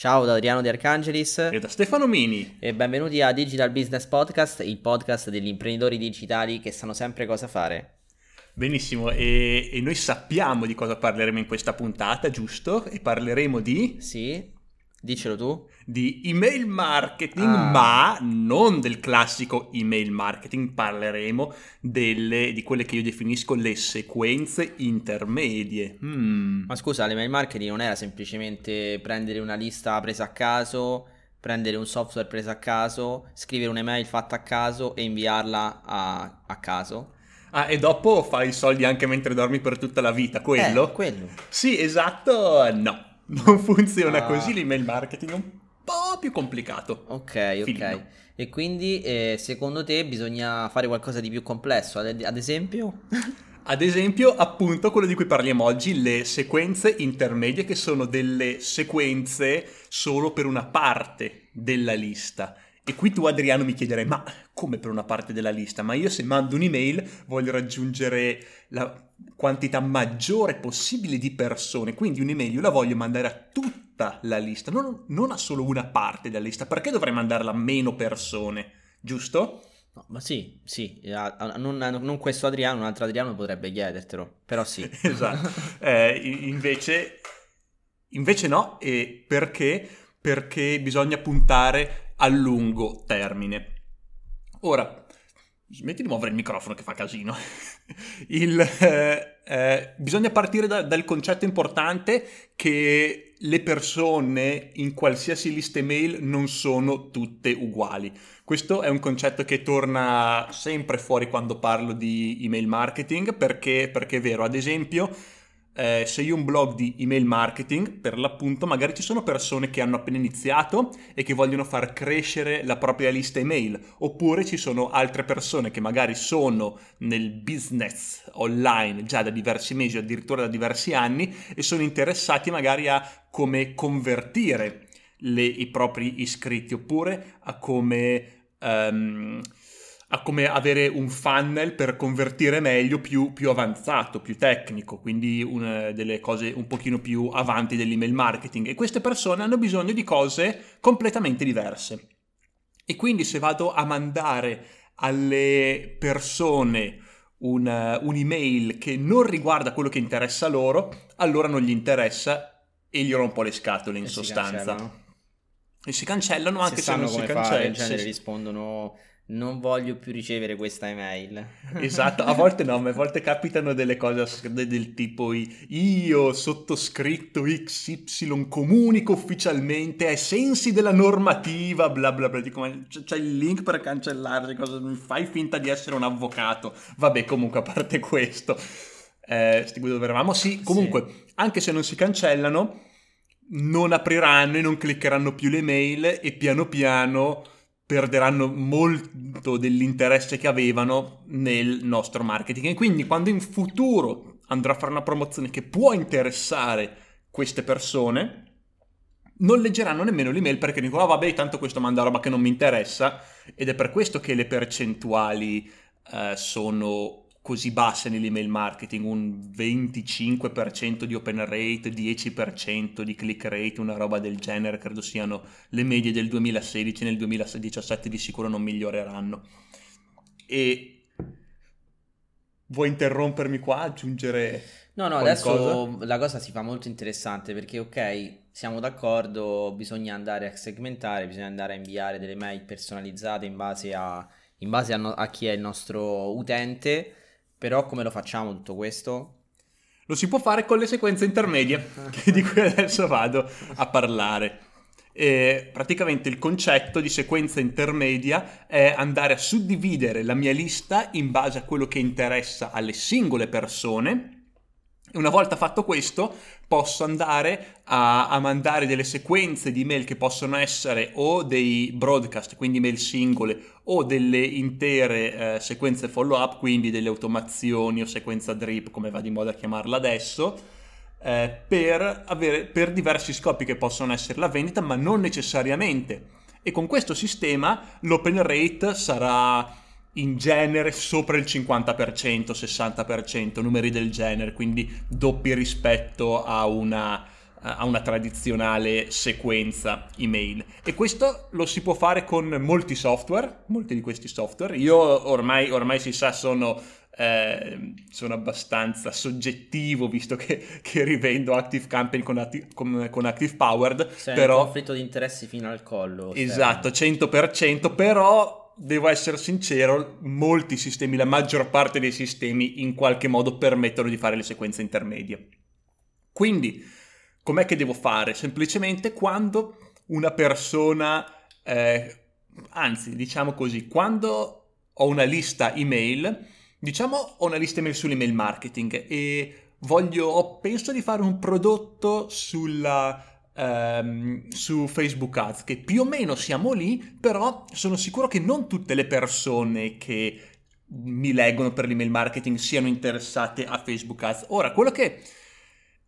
Ciao da Adriano De Arcangelis e da Stefano Mini e benvenuti a Digital Business Podcast, il podcast degli imprenditori digitali che sanno sempre cosa fare. Benissimo, e, e noi sappiamo di cosa parleremo in questa puntata, giusto? E parleremo di... Sì, Dicelo tu. Di email marketing, ah. ma non del classico email marketing, parleremo delle, di quelle che io definisco le sequenze intermedie. Hmm. Ma scusa, l'email marketing non era semplicemente prendere una lista presa a caso, prendere un software preso a caso, scrivere un'email fatta a caso e inviarla a, a caso? Ah, e dopo fai i soldi anche mentre dormi per tutta la vita, quello? Eh, quello. Sì, esatto, no non funziona ah. così l'email marketing, è un po' più complicato. Ok, Filino. ok. E quindi eh, secondo te bisogna fare qualcosa di più complesso, ad, ad esempio? Ad esempio, appunto, quello di cui parliamo oggi, le sequenze intermedie, che sono delle sequenze solo per una parte della lista. E qui tu Adriano mi chiederai, ma come per una parte della lista? Ma io se mando un'email voglio raggiungere la quantità maggiore possibile di persone, quindi un'email io la voglio mandare a tutta la lista, non, non a solo una parte della lista, perché dovrei mandarla a meno persone, giusto? No, ma sì, sì, non, non, questo Adriano, un altro Adriano potrebbe chiedertelo, però sì. esatto, eh, invece, invece no, e perché? Perché bisogna puntare a lungo termine. Ora, smetti di muovere il microfono che fa casino. il, eh, eh, bisogna partire da, dal concetto importante che le persone in qualsiasi lista email non sono tutte uguali. Questo è un concetto che torna sempre fuori quando parlo di email marketing perché, perché è vero, ad esempio eh, se io ho un blog di email marketing, per l'appunto, magari ci sono persone che hanno appena iniziato e che vogliono far crescere la propria lista email, oppure ci sono altre persone che magari sono nel business online già da diversi mesi o addirittura da diversi anni e sono interessati magari a come convertire le, i propri iscritti oppure a come... Um, a come avere un funnel per convertire meglio più, più avanzato, più tecnico, quindi una delle cose un pochino più avanti dell'email marketing e queste persone hanno bisogno di cose completamente diverse. E quindi se vado a mandare alle persone un, un'email che non riguarda quello che interessa loro, allora non gli interessa e gli rompo le scatole in e sostanza. Si e si cancellano anche se, se non si cancellano. In genere rispondono non voglio più ricevere questa email. Esatto, a volte no, ma a volte capitano delle cose del tipo io sottoscritto XY comunico ufficialmente ai sensi della normativa, bla bla bla, dico, c'è il link per cancellare, cosa, fai finta di essere un avvocato. Vabbè, comunque a parte questo, eh, dove eravamo? Sì, comunque, sì. anche se non si cancellano, non apriranno e non cliccheranno più le mail e piano piano perderanno molto dell'interesse che avevano nel nostro marketing. E quindi quando in futuro andrò a fare una promozione che può interessare queste persone non leggeranno nemmeno l'email perché dicono oh, vabbè tanto questo manda roba che non mi interessa. Ed è per questo che le percentuali eh, sono così basse nell'email marketing, un 25% di open rate, 10% di click rate, una roba del genere, credo siano le medie del 2016, nel 2017 di sicuro non miglioreranno. E vuoi interrompermi qua, aggiungere No, no, qualcosa? adesso la cosa si fa molto interessante perché ok, siamo d'accordo, bisogna andare a segmentare, bisogna andare a inviare delle mail personalizzate in base a, in base a, no, a chi è il nostro utente però come lo facciamo tutto questo? Lo si può fare con le sequenze intermedie, di cui adesso vado a parlare. E praticamente il concetto di sequenza intermedia è andare a suddividere la mia lista in base a quello che interessa alle singole persone una volta fatto questo, posso andare a, a, mandare delle sequenze di mail che possono essere o dei broadcast, quindi mail singole, o delle intere eh, sequenze follow up, quindi delle automazioni o sequenza drip, come va di moda a chiamarla adesso, eh, per, avere, per diversi scopi che possono essere la vendita, ma non necessariamente. E con questo sistema l'open rate sarà in genere sopra il 50%, 60%, numeri del genere, quindi doppi rispetto a una, a una tradizionale sequenza email e questo lo si può fare con molti software, molti di questi software. Io ormai, ormai si sa sono, eh, sono abbastanza soggettivo visto che, che rivendo Active Campaign con, Active, con, con Active Powered. Sei però, conflitto di interessi fino al collo. Esatto, 100%, però devo essere sincero, molti sistemi, la maggior parte dei sistemi in qualche modo permettono di fare le sequenze intermedie. Quindi, com'è che devo fare? Semplicemente quando una persona, eh, anzi, diciamo così, quando ho una lista email, diciamo ho una lista email sull'email marketing e voglio, penso di fare un prodotto sulla ehm, su Facebook Ads, che più o meno siamo lì, però sono sicuro che non tutte le persone che mi leggono per l'email marketing siano interessate a Facebook Ads. Ora, quello che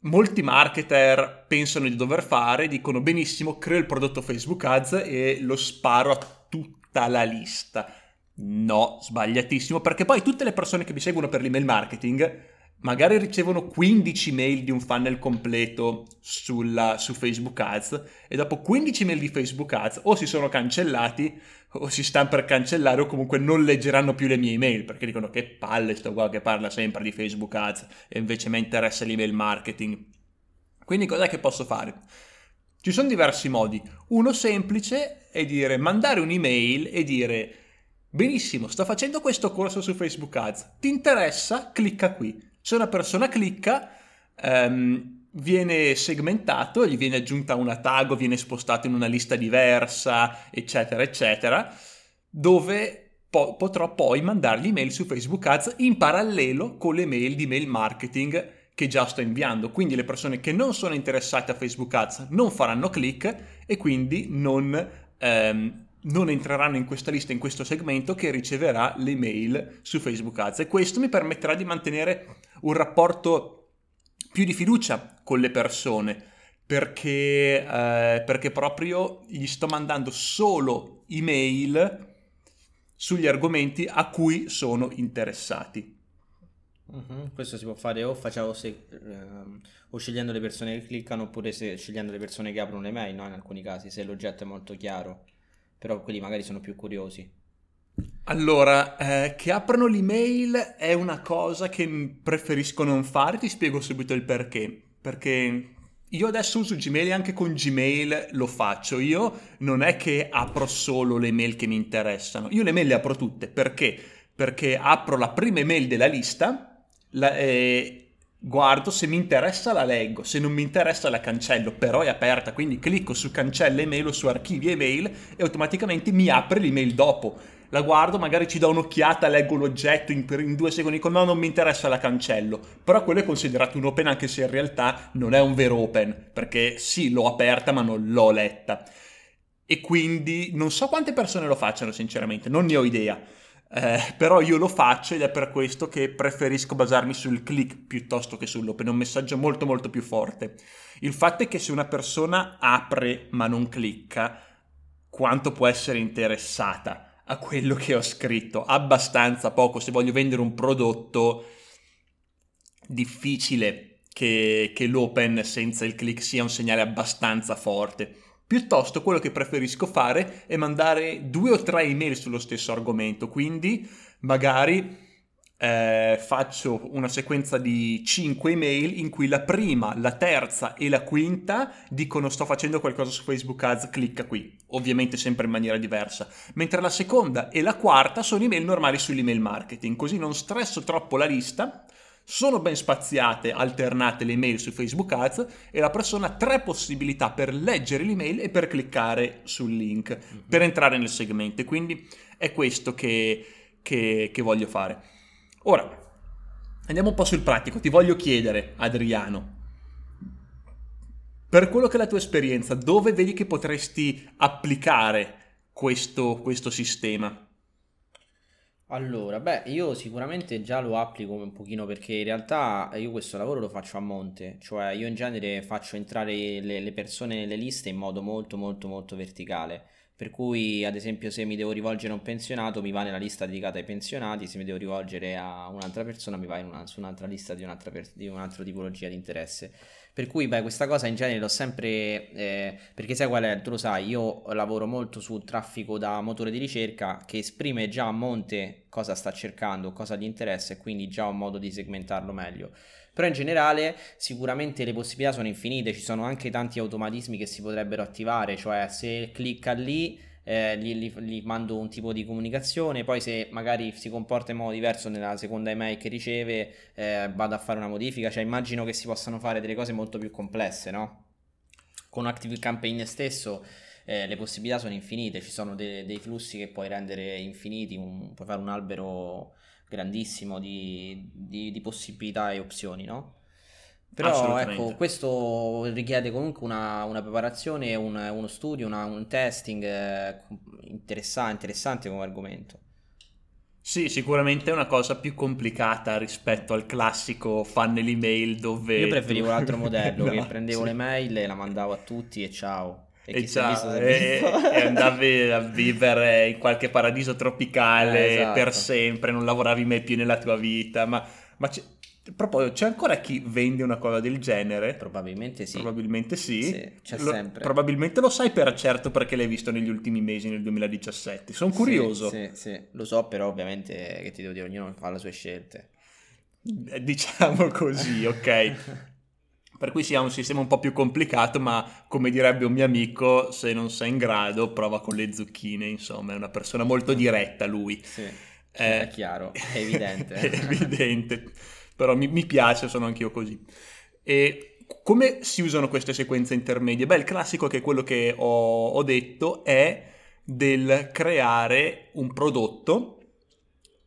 molti marketer pensano di dover fare, dicono benissimo, creo il prodotto Facebook Ads e lo sparo a tutta la lista. No, sbagliatissimo, perché poi tutte le persone che mi seguono per l'email marketing magari ricevono 15 mail di un funnel completo sulla, su Facebook Ads e dopo 15 mail di Facebook Ads o si sono cancellati o si stanno per cancellare o comunque non leggeranno più le mie email perché dicono che palle sto qua che parla sempre di Facebook Ads e invece mi interessa l'email marketing. Quindi cos'è che posso fare? Ci sono diversi modi. Uno semplice è dire mandare un'email e dire benissimo, sto facendo questo corso su Facebook Ads, ti interessa? Clicca qui se una persona clicca, um, viene segmentato, gli viene aggiunta una tag o viene spostato in una lista diversa, eccetera, eccetera, dove po- potrò poi mandargli email su Facebook Ads in parallelo con le mail di mail marketing che già sto inviando. Quindi le persone che non sono interessate a Facebook Ads non faranno click e quindi non... Um, non entreranno in questa lista, in questo segmento che riceverà le mail su Facebook Ads e questo mi permetterà di mantenere un rapporto più di fiducia con le persone perché, eh, perché proprio gli sto mandando solo email sugli argomenti a cui sono interessati. Uh-huh. Questo si può fare o, se, uh, o scegliendo le persone che cliccano oppure se, scegliendo le persone che aprono le mail, no? in alcuni casi, se l'oggetto è molto chiaro però quelli magari sono più curiosi. Allora, eh, che aprono l'email è una cosa che preferisco non fare, ti spiego subito il perché. Perché io adesso uso Gmail e anche con Gmail lo faccio. Io non è che apro solo le mail che mi interessano, io le mail le apro tutte. Perché? Perché apro la prima email della lista, la, eh, guardo, se mi interessa la leggo, se non mi interessa la cancello, però è aperta, quindi clicco su cancella email o su archivi email e automaticamente mi apre l'email dopo. La guardo, magari ci do un'occhiata, leggo l'oggetto in, in due secondi, dico no, non mi interessa, la cancello. Però quello è considerato un open anche se in realtà non è un vero open, perché sì, l'ho aperta ma non l'ho letta. E quindi non so quante persone lo facciano sinceramente, non ne ho idea eh, però io lo faccio ed è per questo che preferisco basarmi sul click piuttosto che sull'open, è un messaggio molto molto più forte. Il fatto è che se una persona apre ma non clicca, quanto può essere interessata a quello che ho scritto? Abbastanza poco, se voglio vendere un prodotto difficile che, che l'open senza il click sia un segnale abbastanza forte. Piuttosto quello che preferisco fare è mandare due o tre email sullo stesso argomento, quindi magari eh, faccio una sequenza di 5 email in cui la prima, la terza e la quinta dicono sto facendo qualcosa su Facebook Ads, clicca qui, ovviamente sempre in maniera diversa, mentre la seconda e la quarta sono email normali sull'email marketing, così non stresso troppo la lista sono ben spaziate, alternate le mail su Facebook Ads e la persona ha tre possibilità per leggere l'email e per cliccare sul link, mm-hmm. per entrare nel segmento. Quindi è questo che, che, che voglio fare. Ora, andiamo un po' sul pratico. Ti voglio chiedere, Adriano, per quello che è la tua esperienza, dove vedi che potresti applicare questo, questo sistema? Allora, beh, io sicuramente già lo applico un pochino perché in realtà io questo lavoro lo faccio a monte, cioè io in genere faccio entrare le, le persone nelle liste in modo molto molto molto verticale. Per cui, ad esempio, se mi devo rivolgere a un pensionato, mi va nella lista dedicata ai pensionati, se mi devo rivolgere a un'altra persona, mi va una, su un'altra lista di un'altra, per, di un'altra tipologia di interesse. Per cui, beh, questa cosa in genere l'ho sempre. Eh, perché sai qual è? Tu lo sai, io lavoro molto sul traffico da motore di ricerca che esprime già a monte cosa sta cercando, cosa gli interessa e quindi già un modo di segmentarlo meglio. Però in generale sicuramente le possibilità sono infinite, ci sono anche tanti automatismi che si potrebbero attivare, cioè se clicca lì eh, gli, gli, gli, mando un tipo di comunicazione, poi se magari si comporta in modo diverso nella seconda email che riceve, eh, vado a fare una modifica, cioè immagino che si possano fare delle cose molto più complesse, no? Con Active Campaign stesso eh, le possibilità sono infinite, ci sono de- dei flussi che puoi rendere infiniti, un, puoi fare un albero grandissimo di, di, di possibilità e opzioni, no? Però ecco, questo richiede comunque una, una preparazione, un, uno studio, una, un testing eh, interessante, interessante come argomento. Sì, sicuramente è una cosa più complicata rispetto al classico funnel email dove... Io preferivo l'altro modello, no, che prendevo sì. le mail e la mandavo a tutti e ciao. E, e, ciao, e, e andavi a vivere in qualche paradiso tropicale eh, esatto. per sempre, non lavoravi mai più nella tua vita, ma, ma Proprio c'è ancora chi vende una cosa del genere? Probabilmente sì. Probabilmente sì. sì c'è lo, sempre. Probabilmente lo sai per certo perché l'hai visto negli ultimi mesi, nel 2017. Sono curioso. Sì, sì, sì, lo so, però ovviamente che ti devo dire, ognuno fa le sue scelte. Eh, diciamo così, ok. per cui sia un sistema un po' più complicato, ma come direbbe un mio amico, se non sei in grado, prova con le zucchine, insomma, è una persona molto diretta lui. Sì, eh, è chiaro, è evidente. è evidente però mi, mi piace, sono anch'io così. E come si usano queste sequenze intermedie? Beh, il classico che è quello che ho, ho detto è del creare un prodotto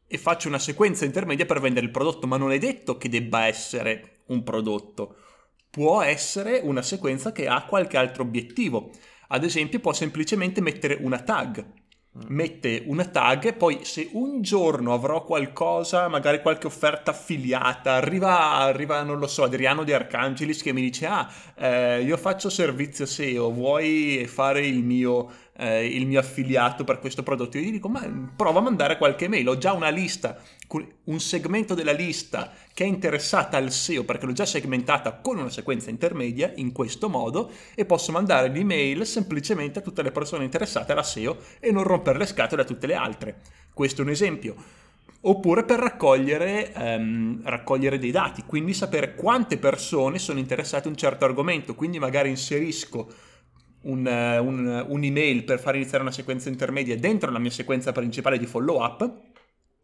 e faccio una sequenza intermedia per vendere il prodotto, ma non è detto che debba essere un prodotto. Può essere una sequenza che ha qualche altro obiettivo. Ad esempio, può semplicemente mettere una tag mette una tag e poi se un giorno avrò qualcosa, magari qualche offerta affiliata, arriva, arriva non lo so, Adriano di Arcangelis che mi dice ah, eh, io faccio servizio SEO, vuoi fare il mio, eh, il mio affiliato per questo prodotto? Io gli dico ma prova a mandare qualche mail, ho già una lista, un segmento della lista che è interessata al SEO perché l'ho già segmentata con una sequenza intermedia in questo modo e posso mandare l'email semplicemente a tutte le persone interessate alla SEO e non rompere le scatole a tutte le altre. Questo è un esempio. Oppure per raccogliere, um, raccogliere dei dati, quindi sapere quante persone sono interessate a un certo argomento, quindi magari inserisco un, un, un'email per far iniziare una sequenza intermedia dentro la mia sequenza principale di follow up.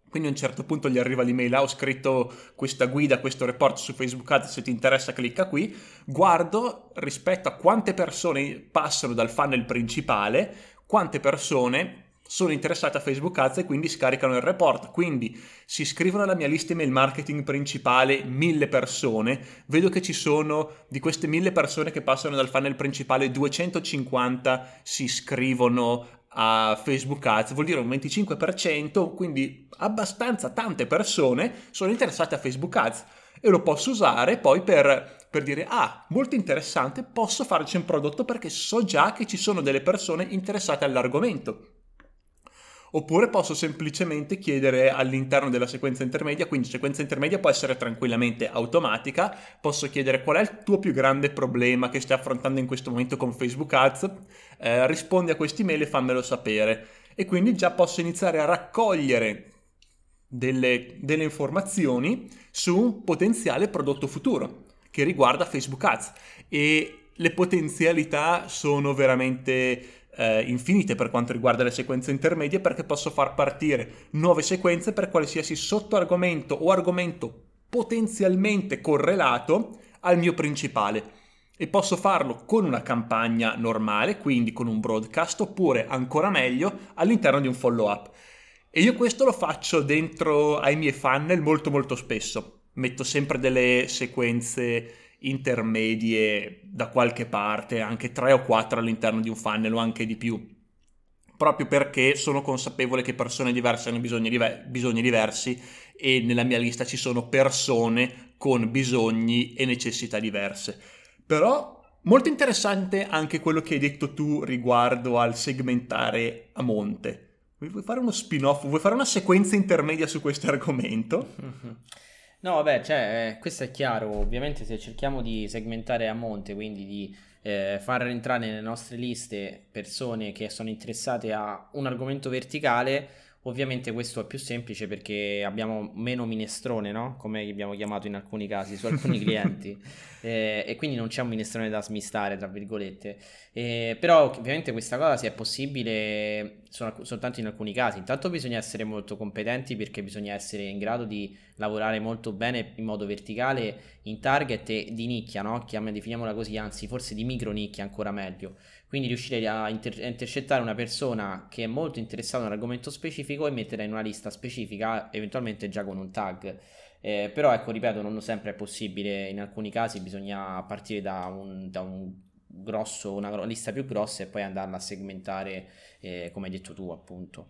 Quindi a un certo punto gli arriva l'email, ah, ho scritto questa guida, questo report su Facebook Ads, se ti interessa clicca qui, guardo rispetto a quante persone passano dal funnel principale, quante persone sono interessate a Facebook Ads e quindi scaricano il report. Quindi si iscrivono alla mia lista email marketing principale mille persone, vedo che ci sono di queste mille persone che passano dal funnel principale 250 si iscrivono a Facebook Ads, vuol dire un 25%, quindi abbastanza tante persone sono interessate a Facebook Ads e lo posso usare poi per, per, dire ah, molto interessante, posso farci un prodotto perché so già che ci sono delle persone interessate all'argomento. Oppure posso semplicemente chiedere all'interno della sequenza intermedia, quindi sequenza intermedia può essere tranquillamente automatica, posso chiedere qual è il tuo più grande problema che stai affrontando in questo momento con Facebook Ads, eh, rispondi a questi mail e fammelo sapere. E quindi già posso iniziare a raccogliere delle, delle informazioni su un potenziale prodotto futuro che riguarda Facebook Ads. E le potenzialità sono veramente eh, infinite per quanto riguarda le sequenze intermedie perché posso far partire nuove sequenze per qualsiasi sottoargomento o argomento potenzialmente correlato al mio principale e posso farlo con una campagna normale, quindi con un broadcast oppure ancora meglio all'interno di un follow up. E io questo lo faccio dentro ai miei funnel molto molto spesso. Metto sempre delle sequenze intermedie da qualche parte, anche tre o quattro all'interno di un funnel o anche di più, proprio perché sono consapevole che persone diverse hanno bisogni, diver- bisogni diversi e nella mia lista ci sono persone con bisogni e necessità diverse. Però molto interessante anche quello che hai detto tu riguardo al segmentare a monte. Vuoi fare uno spin-off? Vuoi fare una sequenza intermedia su questo argomento? No, vabbè, cioè, eh, questo è chiaro. Ovviamente se cerchiamo di segmentare a monte, quindi di eh, far entrare nelle nostre liste persone che sono interessate a un argomento verticale, Ovviamente questo è più semplice perché abbiamo meno minestrone, no? Come abbiamo chiamato in alcuni casi su alcuni clienti, eh, e quindi non c'è un minestrone da smistare, tra virgolette. Eh, però ovviamente questa cosa si è possibile sol- soltanto in alcuni casi. Intanto bisogna essere molto competenti perché bisogna essere in grado di lavorare molto bene in modo verticale in target e di nicchia, no? Chiam- definiamola così, anzi forse di micro nicchia ancora meglio quindi riuscire a, inter- a, intercettare una persona che è molto interessata a un argomento specifico e metterla in una lista specifica, eventualmente già con un tag. Eh, però ecco, ripeto, non sempre è possibile, in alcuni casi bisogna partire da un, da un grosso, una lista più grossa e poi andarla a segmentare, eh, come hai detto tu, appunto.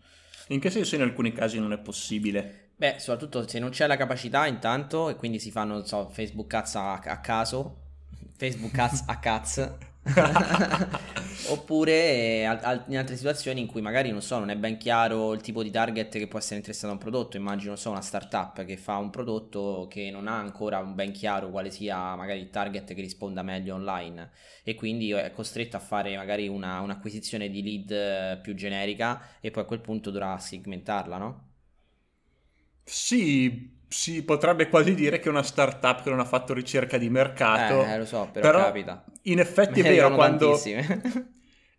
In che senso in alcuni casi non è possibile? Beh, soprattutto se non c'è la capacità intanto e quindi si fanno, non so, Facebook Ads a, a caso, Facebook Ads a caz Oppure eh, in altre situazioni in cui magari non so, non è ben chiaro il tipo di target che può essere interessato a un prodotto. Immagino so, una startup che fa un prodotto che non ha ancora ben chiaro quale sia magari il target che risponda meglio online e quindi è costretto a fare magari una, un'acquisizione di lead eh, più generica e poi a quel punto dovrà segmentarla, no? Sì, si potrebbe quasi dire che è una startup che non ha fatto ricerca di mercato. Eh, lo so, però, però capita. In effetti è vero quando...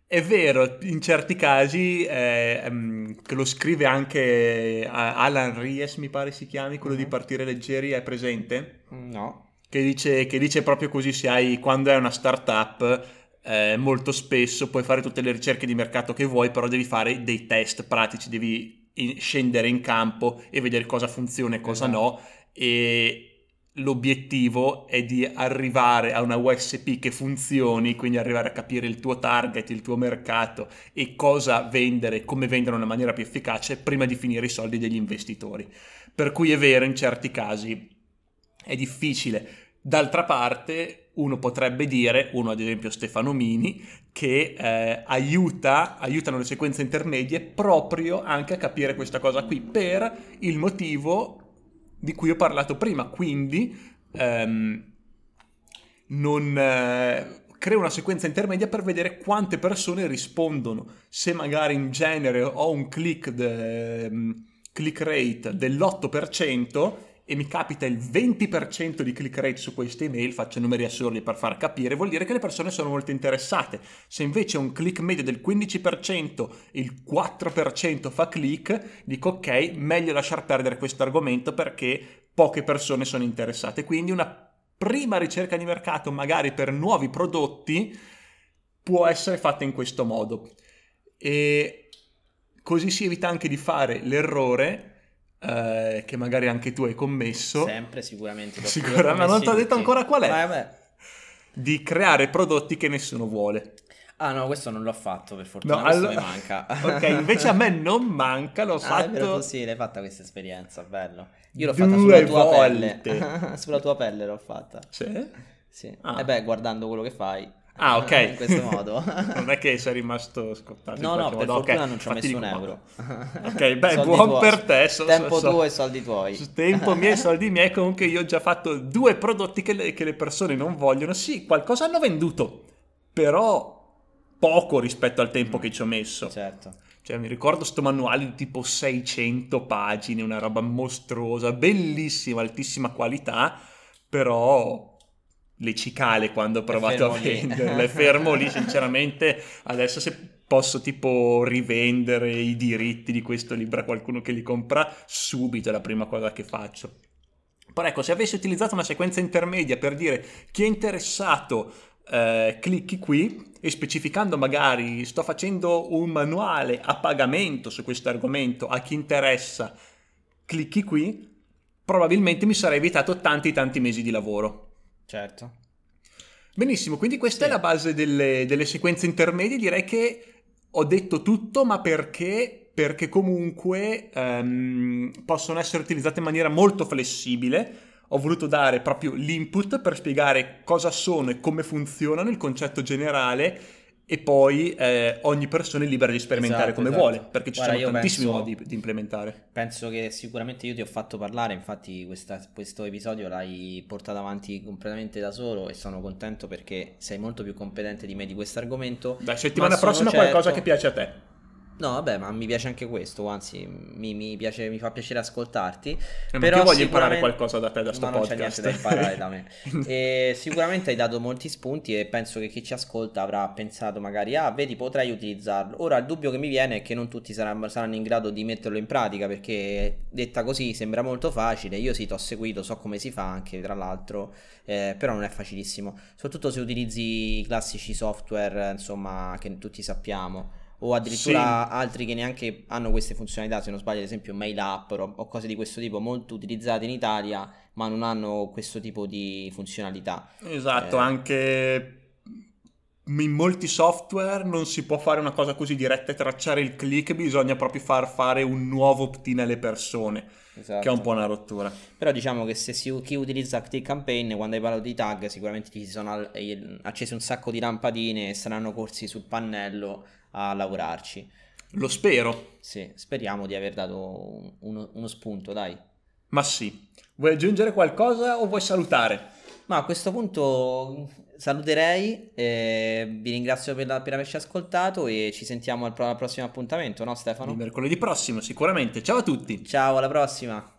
è vero, in certi casi, eh, che lo scrive anche Alan Ries, mi pare si chiami, quello uh-huh. di. Partire Leggeri, è presente? No. Che dice, che dice proprio così, se hai, quando è una startup, eh, molto spesso puoi fare tutte le ricerche di mercato che vuoi, però devi fare dei test pratici, devi in, scendere in campo e vedere cosa funziona e cosa esatto. no e l'obiettivo è di arrivare a una USP che funzioni, quindi arrivare a capire il tuo target, il tuo mercato e cosa vendere, come vendere in una maniera più efficace prima di finire i soldi degli investitori. Per cui è vero, in certi casi è difficile. D'altra parte, uno potrebbe dire, uno ad esempio Stefano Mini, che eh, aiuta, aiutano le sequenze intermedie proprio anche a capire questa cosa qui, per il motivo di cui ho parlato prima, quindi ehm, non... Eh, crea una sequenza intermedia per vedere quante persone rispondono. Se magari in genere ho un click, de, click rate dell'8%, e mi capita il 20% di click rate su queste email, faccio numeri assurdi per far capire, vuol dire che le persone sono molto interessate. Se invece un click medio del 15%, il 4% fa click, dico ok, meglio lasciar perdere questo argomento perché poche persone sono interessate. Quindi una prima ricerca di mercato, magari per nuovi prodotti, può essere fatta in questo modo. E così si evita anche di fare l'errore eh, che magari anche tu hai commesso. Sempre, sicuramente. Sicuramente, ma non ti ho detto ancora qual è. Vai, di creare prodotti che nessuno vuole. Ah no, questo non l'ho fatto per fortuna, no, allora... mi manca. ok, invece a me non manca, l'ho ah, fatto... sì, l'hai fatta questa esperienza, bello. Io l'ho Due fatta sulla tua volte. pelle. sulla tua pelle l'ho fatta. Sì? Sì. Ah. E beh, guardando quello che fai. Ah, ok. In questo modo. non è che sei rimasto scottato. No, no, per modo. fortuna okay. non ci ho messo un euro. ok, beh, buon tuoi. per te. So, tempo so, tuo e soldi tuoi. Tempo miei e soldi miei. Comunque io ho già fatto due prodotti che le, che le persone non vogliono. Sì, qualcosa hanno venduto, però poco rispetto al tempo mm. che ci ho messo. Certo. Cioè, mi ricordo sto manuale di tipo 600 pagine, una roba mostruosa, bellissima, altissima qualità, però le cicale quando ho provato a venderle. Fermo lì, sinceramente, adesso se posso tipo rivendere i diritti di questo libro a qualcuno che li compra, subito è la prima cosa che faccio. Però ecco, se avessi utilizzato una sequenza intermedia per dire chi è interessato eh, clicchi qui e specificando magari sto facendo un manuale a pagamento su questo argomento a chi interessa, clicchi qui, probabilmente mi sarei evitato tanti tanti mesi di lavoro. Certo. Benissimo, quindi questa sì. è la base delle, delle, sequenze intermedie. Direi che ho detto tutto, ma perché? Perché comunque um, possono essere utilizzate in maniera molto flessibile. Ho voluto dare proprio l'input per spiegare cosa sono e come funzionano, il concetto generale e poi eh, ogni persona è libera di sperimentare Esatto, come esatto. vuole, perché ci Guarda, sono tantissimi penso- modi di implementare. Penso che sicuramente io ti ho fatto parlare, infatti questa- questo episodio l'hai portato avanti completamente da solo e sono contento perché sei molto più competente di me di questo argomento. Dai, settimana prossima qualcosa certo- che piace a te. No, vabbè, ma mi piace anche questo, anzi, mi, mi piace- mi fa piacere ascoltarti. Eh, Però io voglio imparare qualcosa da te, da sto ma non c'è podcast. niente da imparare da me. E sicuramente hai dato molti spunti e penso che chi ci ascolta avrà pensato magari, ah, vedi, potrei utilizzarlo. Ora il dubbio che mi viene è che non tutti saranno, saranno in grado di metterlo in pratica perché detta così sembra molto facile. Io sì, ti ho seguito, so come si fa anche, tra l'altro, eh, però non è facilissimo. Soprattutto se utilizzi i classici software, insomma, che tutti sappiamo. O addirittura altri che neanche hanno queste funzionalità, se non sbaglio, ad esempio Mail App o cose di questo tipo, molto utilizzate in Italia, ma non hanno questo tipo di funzionalità. Esatto, Eh. anche in molti software non si può fare una cosa così diretta e tracciare il click, bisogna proprio far fare un nuovo opt-in alle persone, Esatto. che è un po' una rottura. Però diciamo che se si- chi utilizza Click Campaign, quando hai parlato di tag, sicuramente ti si sono eh, accese un sacco di lampadine e saranno corsi sul pannello a lavorarci. Lo spero, Sì, speriamo di aver dato un- uno, uno spunto, dai. ma sì. Vuoi aggiungere qualcosa o vuoi salutare? Ma a questo punto saluterei, eh, vi ringrazio per, la- per averci ascoltato e ci sentiamo al, pro- al prossimo appuntamento, no Stefano? Il mercoledì prossimo, sicuramente. Ciao a tutti! Ciao, alla prossima!